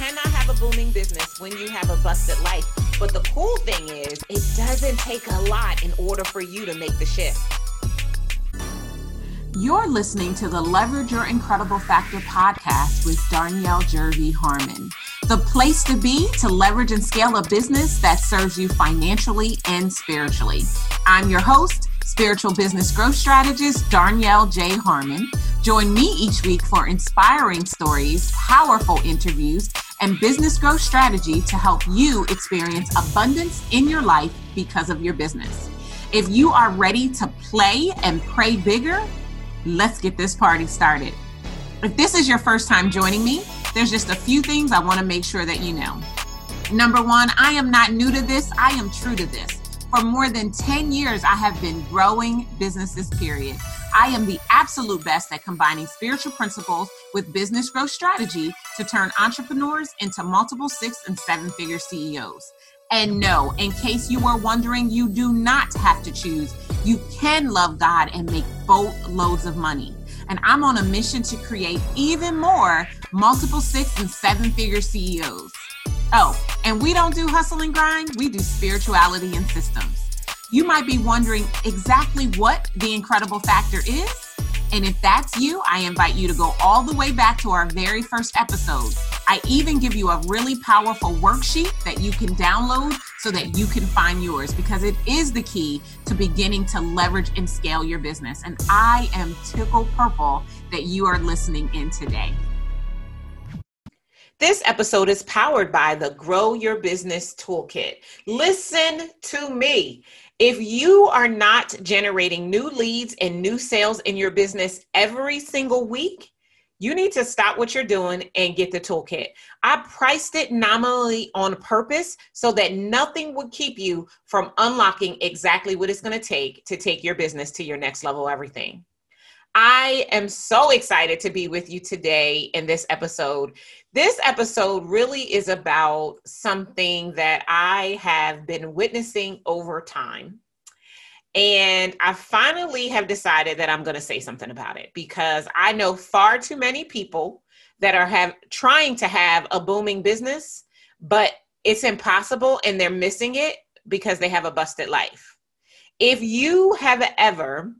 cannot have a booming business when you have a busted life. But the cool thing is, it doesn't take a lot in order for you to make the shift. You're listening to the Leverage Your Incredible Factor podcast with Darnyelle Jervey Harmon, the place to be to leverage and scale a business that serves you financially and spiritually. I'm your host, spiritual business growth strategist Darnyelle J. Harmon. Join me each week for inspiring stories, powerful interviews, and business growth strategy to help you experience abundance in your life because of your business. If you are ready to play and pray bigger, let's get this party started. If this is your first time joining me, there's just a few things I want to make sure that you know. Number one, I am not new to this, I am true to this. For more than 10 years, I have been growing businesses, period. I am the absolute best at combining spiritual principles with business growth strategy to turn entrepreneurs into multiple six and seven figure CEOs. And no, in case you were wondering, you do not have to choose. You can love God and make boatloads of money. And I'm on a mission to create even more multiple six and seven figure CEOs. Oh, and we don't do hustle and grind, we do spirituality and systems. You might be wondering exactly what the incredible factor is. And if that's you, I invite you to go all the way back to our very first episode. I even give you a really powerful worksheet that you can download so that you can find yours because it is the key to beginning to leverage and scale your business. And I am tickled purple that you are listening in today. This episode is powered by the Grow Your Business Toolkit. Listen to me. If you are not generating new leads and new sales in your business every single week, you need to stop what you're doing and get the toolkit. I priced it nominally on purpose so that nothing would keep you from unlocking exactly what it's going to take to take your business to your next level everything. I am so excited to be with you today in this episode. This episode really is about something that I have been witnessing over time. And I finally have decided that I'm going to say something about it because I know far too many people that are have trying to have a booming business, but it's impossible and they're missing it because they have a busted life. If you have ever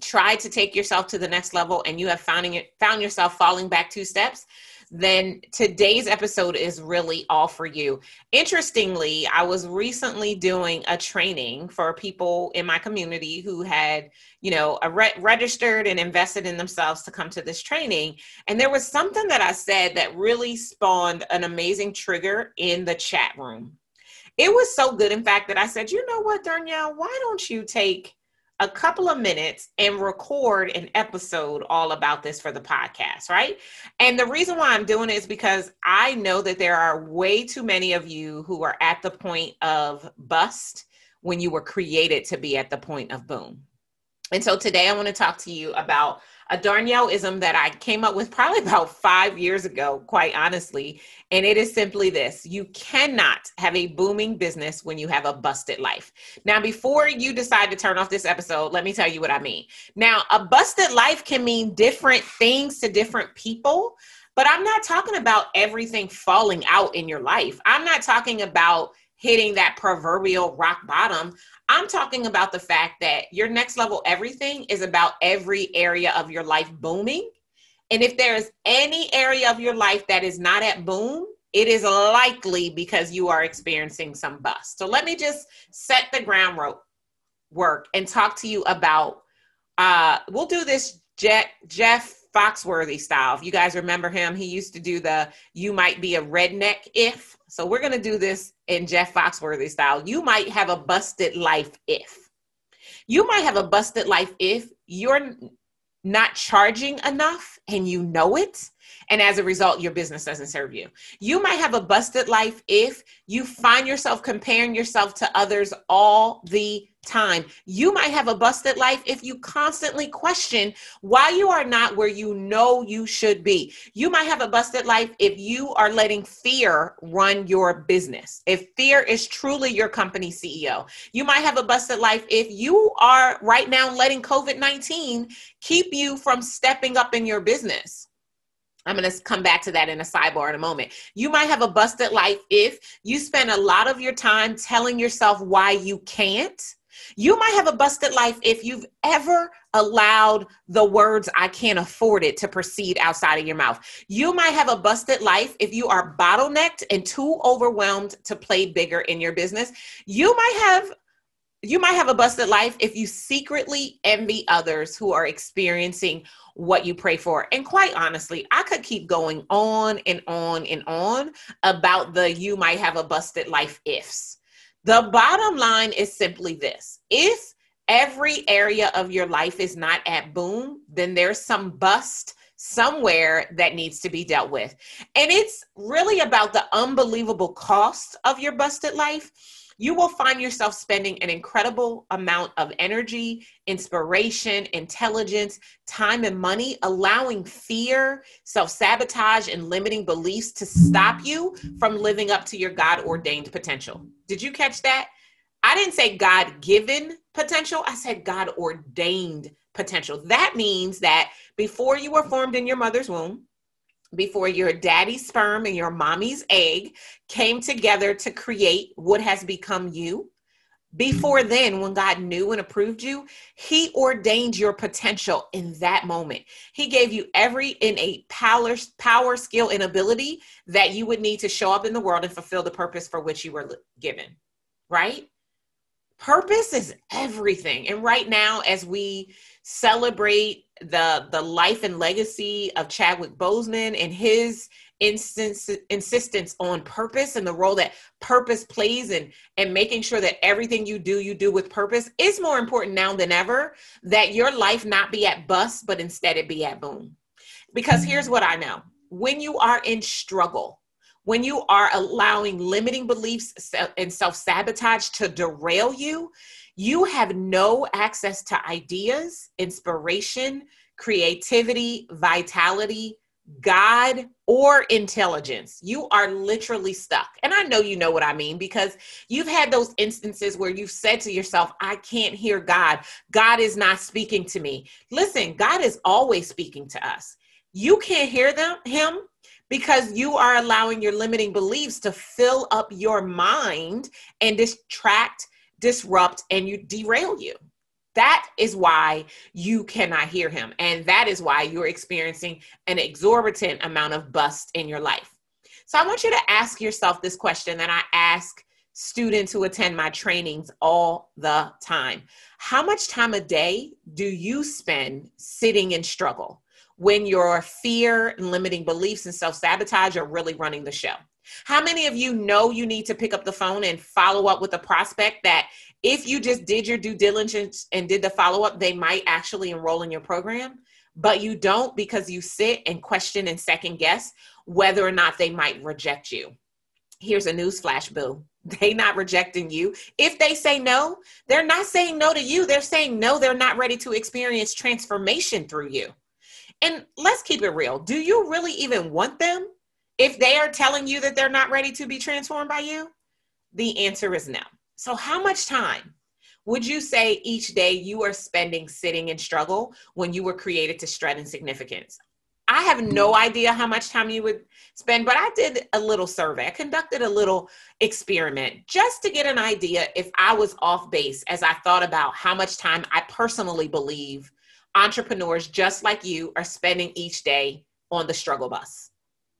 tried to take yourself to the next level and you have found, it, found yourself falling back two steps, then today's episode is really all for you. Interestingly, I was recently doing a training for people in my community who had, you know, re- registered and invested in themselves to come to this training. And there was something that I said that really spawned an amazing trigger in the chat room. It was so good, in fact, that I said, you know what, Darnyelle, why don't you take a couple of minutes and record an episode all about this for the podcast, right? And the reason why I'm doing it is because I know that there are way too many of you who are at the point of bust when you were created to be at the point of boom. And so today I want to talk to you about a Darnyelleism that I came up with probably about five years ago, quite honestly. And it is simply this you cannot have a booming business when you have a busted life. Now, before you decide to turn off this episode, let me tell you what I mean. Now, a busted life can mean different things to different people, but I'm not talking about everything falling out in your life. I'm not talking about hitting that proverbial rock bottom. I'm talking about the fact that your next level everything is about every area of your life booming. And if there's any area of your life that is not at boom, it is likely because you are experiencing some bust. So let me just set the groundwork work and talk to you about uh we'll do this Jeff, Jeff Foxworthy style. If you guys remember him, he used to do the you might be a redneck if so we're going to do this in Jeff Foxworthy style. You might have a busted life if. You might have a busted life if you're not charging enough and you know it. And as a result, your business doesn't serve you. You might have a busted life if you find yourself comparing yourself to others all the time. You might have a busted life if you constantly question why you are not where you know you should be. You might have a busted life if you are letting fear run your business. If fear is truly your company CEO, you might have a busted life if you are right now letting COVID 19 keep you from stepping up in your business. I'm going to come back to that in a sidebar in a moment. You might have a busted life if you spend a lot of your time telling yourself why you can't. You might have a busted life if you've ever allowed the words, I can't afford it, to proceed outside of your mouth. You might have a busted life if you are bottlenecked and too overwhelmed to play bigger in your business. You might have you might have a busted life if you secretly envy others who are experiencing what you pray for. And quite honestly, I could keep going on and on and on about the you might have a busted life ifs. The bottom line is simply this if every area of your life is not at boom, then there's some bust somewhere that needs to be dealt with. And it's really about the unbelievable cost of your busted life you will find yourself spending an incredible amount of energy, inspiration, intelligence, time, and money allowing fear, self sabotage, and limiting beliefs to stop you from living up to your God ordained potential. Did you catch that? I didn't say God given potential, I said God ordained potential. That means that before you were formed in your mother's womb, before your daddy's sperm and your mommy's egg came together to create what has become you. Before then, when God knew and approved you, He ordained your potential in that moment. He gave you every innate power, power, skill, and ability that you would need to show up in the world and fulfill the purpose for which you were given. Right? Purpose is everything. And right now, as we celebrate the the life and legacy of Chadwick Boseman and his instance insistence on purpose and the role that purpose plays and and making sure that everything you do you do with purpose is more important now than ever that your life not be at bust but instead it be at boom. Because here's what i know. When you are in struggle when you are allowing limiting beliefs and self-sabotage to derail you you have no access to ideas, inspiration, creativity, vitality, God, or intelligence. You are literally stuck. And I know you know what I mean because you've had those instances where you've said to yourself, I can't hear God. God is not speaking to me. Listen, God is always speaking to us. You can't hear them, him because you are allowing your limiting beliefs to fill up your mind and distract disrupt and you derail you. That is why you cannot hear him. And that is why you're experiencing an exorbitant amount of bust in your life. So I want you to ask yourself this question that I ask students who attend my trainings all the time How much time a day do you spend sitting in struggle when your fear and limiting beliefs and self sabotage are really running the show? How many of you know you need to pick up the phone and follow up with a prospect that if you just did your due diligence and did the follow up, they might actually enroll in your program, but you don't because you sit and question and second guess whether or not they might reject you. Here's a news flash, boo. They not rejecting you. If they say no, they're not saying no to you. They're saying no, they're not ready to experience transformation through you. And let's keep it real. Do you really even want them? If they are telling you that they're not ready to be transformed by you, the answer is no. So, how much time would you say each day you are spending sitting in struggle when you were created to strut in significance? I have no mm. idea how much time you would spend, but I did a little survey. I conducted a little experiment just to get an idea if I was off base as I thought about how much time I personally believe entrepreneurs just like you are spending each day on the struggle bus.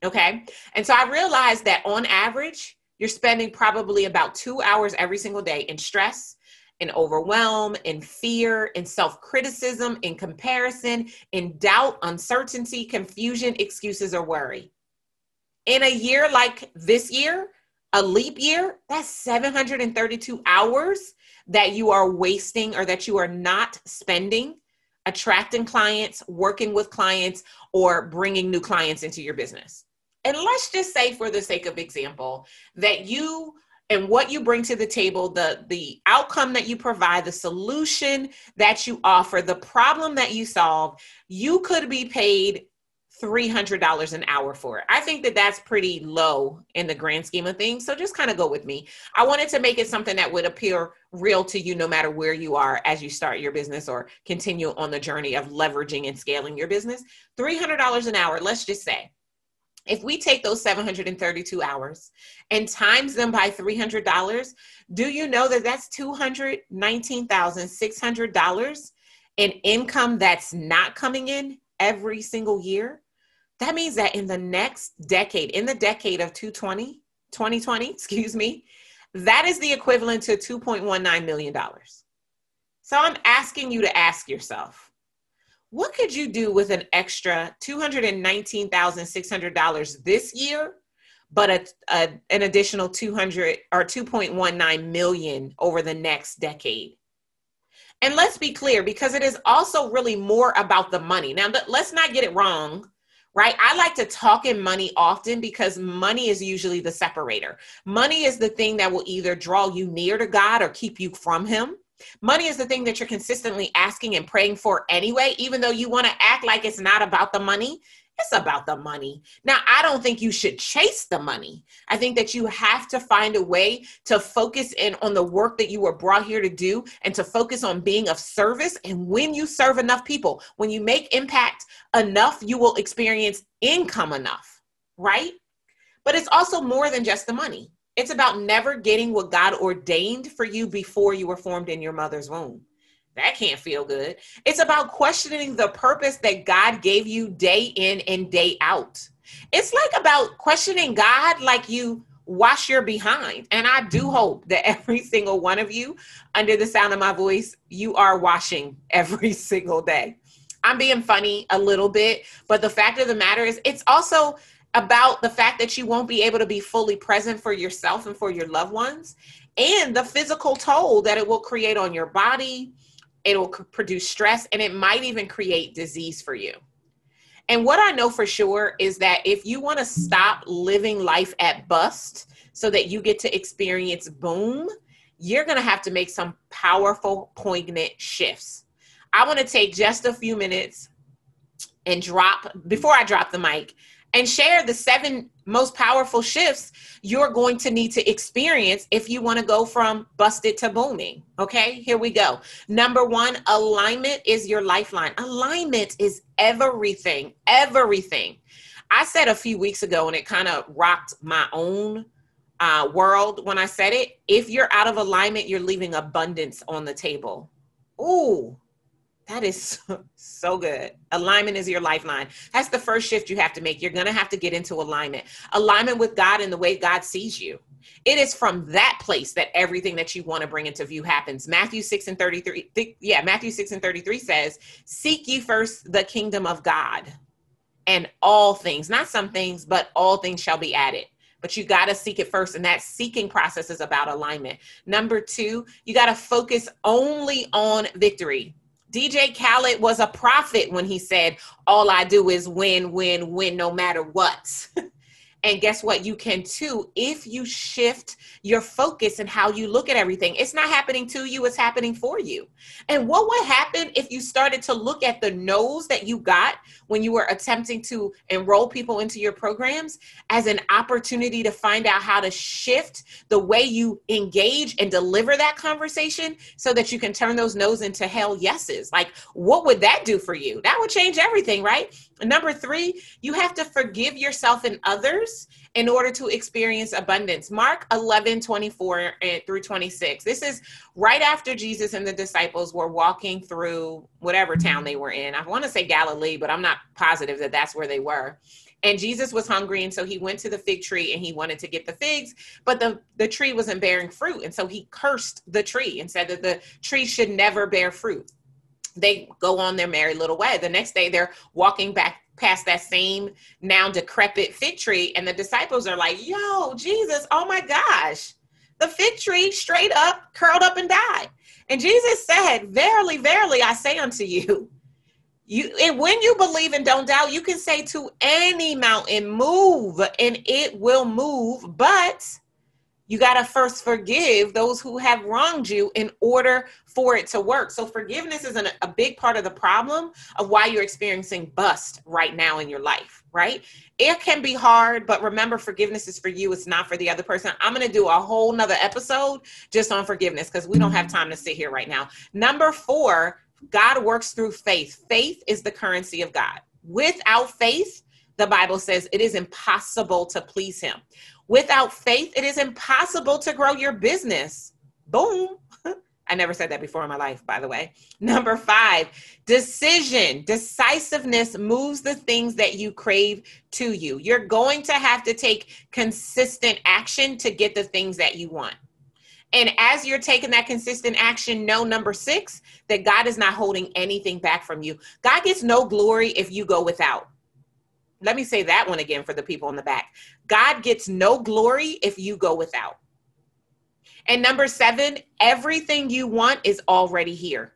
Okay. And so I realized that on average, you're spending probably about two hours every single day in stress, in overwhelm, in fear, in self criticism, in comparison, in doubt, uncertainty, confusion, excuses, or worry. In a year like this year, a leap year, that's 732 hours that you are wasting or that you are not spending attracting clients, working with clients, or bringing new clients into your business. And let's just say, for the sake of example, that you and what you bring to the table, the, the outcome that you provide, the solution that you offer, the problem that you solve, you could be paid $300 an hour for it. I think that that's pretty low in the grand scheme of things. So just kind of go with me. I wanted to make it something that would appear real to you no matter where you are as you start your business or continue on the journey of leveraging and scaling your business. $300 an hour, let's just say If we take those 732 hours and times them by $300, do you know that that's $219,600 in income that's not coming in every single year? That means that in the next decade, in the decade of 220, 2020, excuse me, that is the equivalent to $2.19 million. So I'm asking you to ask yourself, what could you do with an extra $219,600 this year, but a, a, an additional 200 or 2.19 million over the next decade? And let's be clear, because it is also really more about the money. Now, let's not get it wrong right? I like to talk in money often because money is usually the separator. Money is the thing that will either draw you near to God or keep you from Him. Money is the thing that you're consistently asking and praying for anyway, even though you want to act like it's not about the money. It's about the money. Now, I don't think you should chase the money. I think that you have to find a way to focus in on the work that you were brought here to do and to focus on being of service. And when you serve enough people, when you make impact enough, you will experience income enough, right? But it's also more than just the money. It's about never getting what God ordained for you before you were formed in your mother's womb. That can't feel good. It's about questioning the purpose that God gave you day in and day out. It's like about questioning God like you wash your behind. And I do hope that every single one of you, under the sound of my voice, you are washing every single day. I'm being funny a little bit, but the fact of the matter is, it's also about the fact that you won't be able to be fully present for yourself and for your loved ones, and the physical toll that it will create on your body, it'll produce stress and it might even create disease for you. And what I know for sure is that if you want to stop living life at bust so that you get to experience boom, you're going to have to make some powerful, poignant shifts. I want to take just a few minutes and drop, before I drop the mic, and share the seven most powerful shifts you're going to need to experience if you want to go from busted to booming. Okay, here we go. Number one, alignment is your lifeline. Alignment is everything, everything. I said a few weeks ago, and it kind of rocked my own uh, world when I said it. If you're out of alignment, you're leaving abundance on the table. Ooh, that is so, good. Alignment is your lifeline. That's the first shift you have to make. You're going to have to get into alignment. Alignment with God and the way God sees you. It is from that place that everything that you want to bring into view happens. Matthew 6 and 33. Yeah, Matthew 6 and 33 says, Seek ye first the kingdom of God, and all things, not some things, but all things shall be added but you got to seek it first. And that seeking process is about alignment. Number two, you got to focus only on victory. DJ Khaled was a prophet when he said, All I do is win, win, win, no matter what. And guess what? You can too if you shift your focus and how you look at everything. It's not happening to you, it's happening for you. And what would happen if you started to look at the no's that you got when you were attempting to enroll people into your programs as an opportunity to find out how to shift the way you engage and deliver that conversation so that you can turn those no's into hell yeses? Like, what would that do for you? That would change everything, right? Number three, you have to forgive yourself and others in order to experience abundance. Mark 11, 24 through 26. This is right after Jesus and the disciples were walking through whatever town they were in. I want to say Galilee, but I'm not positive that that's where they were. And Jesus was hungry, and so he went to the fig tree and he wanted to get the figs, but the, the tree wasn't bearing fruit. And so he cursed the tree and said that the tree should never bear fruit they go on their merry little way. The next day, they're walking back past that same now decrepit fig tree, and the disciples are like, Yo, Jesus, oh my gosh, the fig tree straight up curled up and died. And Jesus said, Verily, verily, I say unto you, you and when you believe and don't doubt, you can say to any mountain, move, and it will move, but you got to first forgive those who have wronged you in order for it to work. So, forgiveness is an, a big part of the problem of why you're experiencing bust right now in your life, right? It can be hard, but remember, forgiveness is for you, it's not for the other person. I'm going to do a whole nother episode just on forgiveness because we don't have time to sit here right now. Number four, God works through faith. Faith is the currency of God. Without faith, the Bible says it is impossible to please him. Without faith, it is impossible to grow your business. Boom. I never said that before in my life, by the way. Number five, decision. Decisiveness moves the things that you crave to you. You're going to have to take consistent action to get the things that you want. And as you're taking that consistent action, know number six, that God is not holding anything back from you. God gets no glory if you go without. Let me say that one again for the people in the back. God gets no glory if you go without. And number seven, everything you want is already here.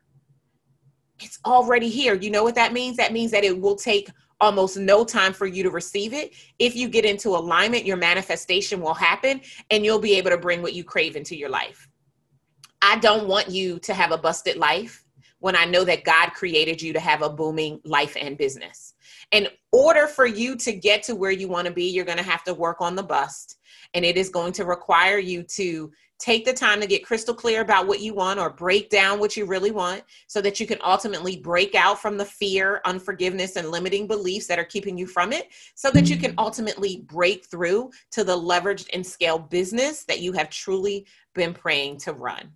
It's already here. You know what that means? That means that it will take almost no time for you to receive it. If you get into alignment, your manifestation will happen and you'll be able to bring what you crave into your life. I don't want you to have a busted life when I know that God created you to have a booming life and business. In order for you to get to where you want to be, you're going to have to work on the bust. And it is going to require you to take the time to get crystal clear about what you want or break down what you really want so that you can ultimately break out from the fear, unforgiveness, and limiting beliefs that are keeping you from it so that you can ultimately break through to the leveraged and scale business that you have truly been praying to run.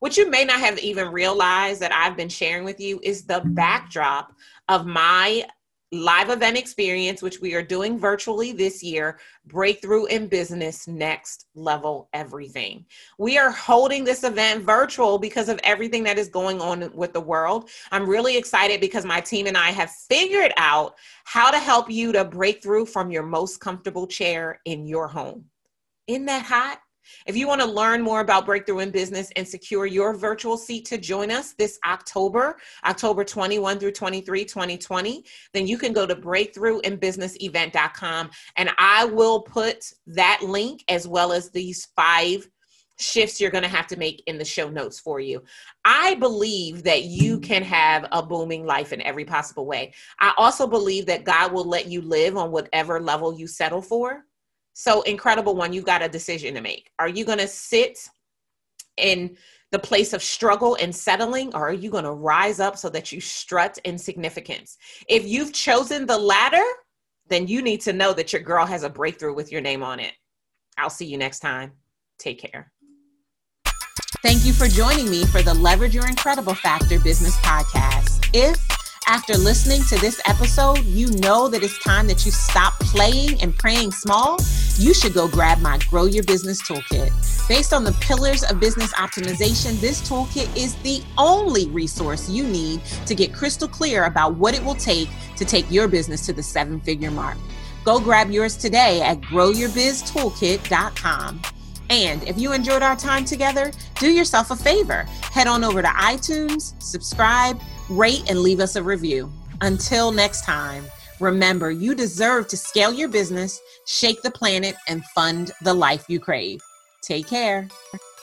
What you may not have even realized that I've been sharing with you is the backdrop of my live event experience, which we are doing virtually this year Breakthrough in Business Next Level Everything. We are holding this event virtual because of everything that is going on with the world. I'm really excited because my team and I have figured out how to help you to break through from your most comfortable chair in your home. Isn't that hot? If you want to learn more about Breakthrough in Business and secure your virtual seat to join us this October, October 21 through 23, 2020, then you can go to breakthroughinbusinessevent.com and I will put that link as well as these five shifts you're going to have to make in the show notes for you. I believe that you can have a booming life in every possible way. I also believe that God will let you live on whatever level you settle for. So, incredible one, you've got a decision to make. Are you going to sit in the place of struggle and settling, or are you going to rise up so that you strut in significance? If you've chosen the latter, then you need to know that your girl has a breakthrough with your name on it. I'll see you next time. Take care. Thank you for joining me for the Leverage Your Incredible Factor Business Podcast. If after listening to this episode, you know that it's time that you stop playing and praying small, you should go grab my Grow Your Business Toolkit. Based on the pillars of business optimization, this toolkit is the only resource you need to get crystal clear about what it will take to take your business to the seven figure mark. Go grab yours today at growyourbiztoolkit.com. And if you enjoyed our time together, do yourself a favor. Head on over to iTunes, subscribe, rate, and leave us a review. Until next time, remember you deserve to scale your business, shake the planet, and fund the life you crave. Take care.